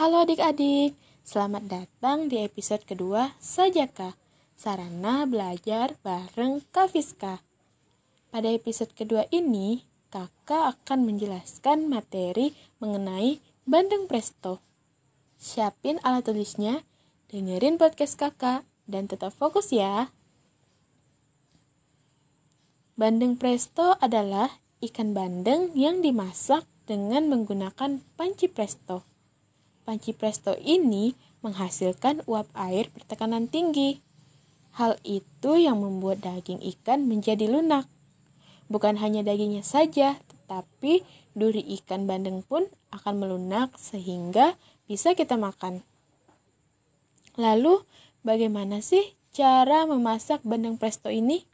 Halo adik-adik, selamat datang di episode kedua Sajaka, Sarana Belajar bareng Kafiska. Pada episode kedua ini, kakak akan menjelaskan materi mengenai Bandeng Presto. Siapin alat tulisnya, dengerin podcast kakak, dan tetap fokus ya. Bandeng Presto adalah ikan bandeng yang dimasak dengan menggunakan panci presto. Panci presto ini menghasilkan uap air bertekanan tinggi. Hal itu yang membuat daging ikan menjadi lunak. Bukan hanya dagingnya saja, tetapi duri ikan bandeng pun akan melunak sehingga bisa kita makan. Lalu, bagaimana sih cara memasak bandeng presto ini?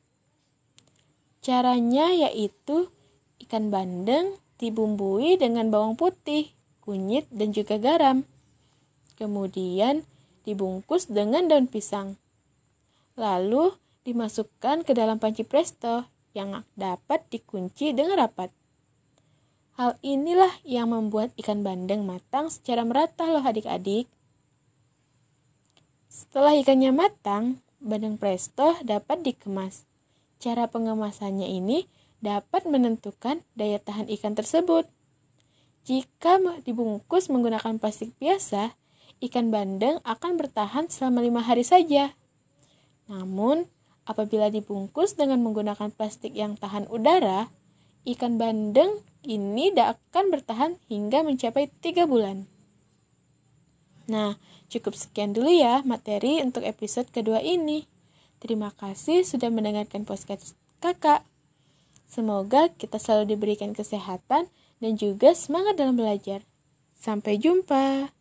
Caranya yaitu ikan bandeng dibumbui dengan bawang putih, kunyit, dan juga garam. Kemudian dibungkus dengan daun pisang. Lalu dimasukkan ke dalam panci presto yang dapat dikunci dengan rapat. Hal inilah yang membuat ikan bandeng matang secara merata loh adik-adik. Setelah ikannya matang, bandeng presto dapat dikemas. Cara pengemasannya ini dapat menentukan daya tahan ikan tersebut. Jika dibungkus menggunakan plastik biasa, ikan bandeng akan bertahan selama lima hari saja. Namun, apabila dibungkus dengan menggunakan plastik yang tahan udara, ikan bandeng ini tidak akan bertahan hingga mencapai tiga bulan. Nah, cukup sekian dulu ya materi untuk episode kedua ini. Terima kasih sudah mendengarkan podcast kakak. Semoga kita selalu diberikan kesehatan dan juga semangat dalam belajar. Sampai jumpa.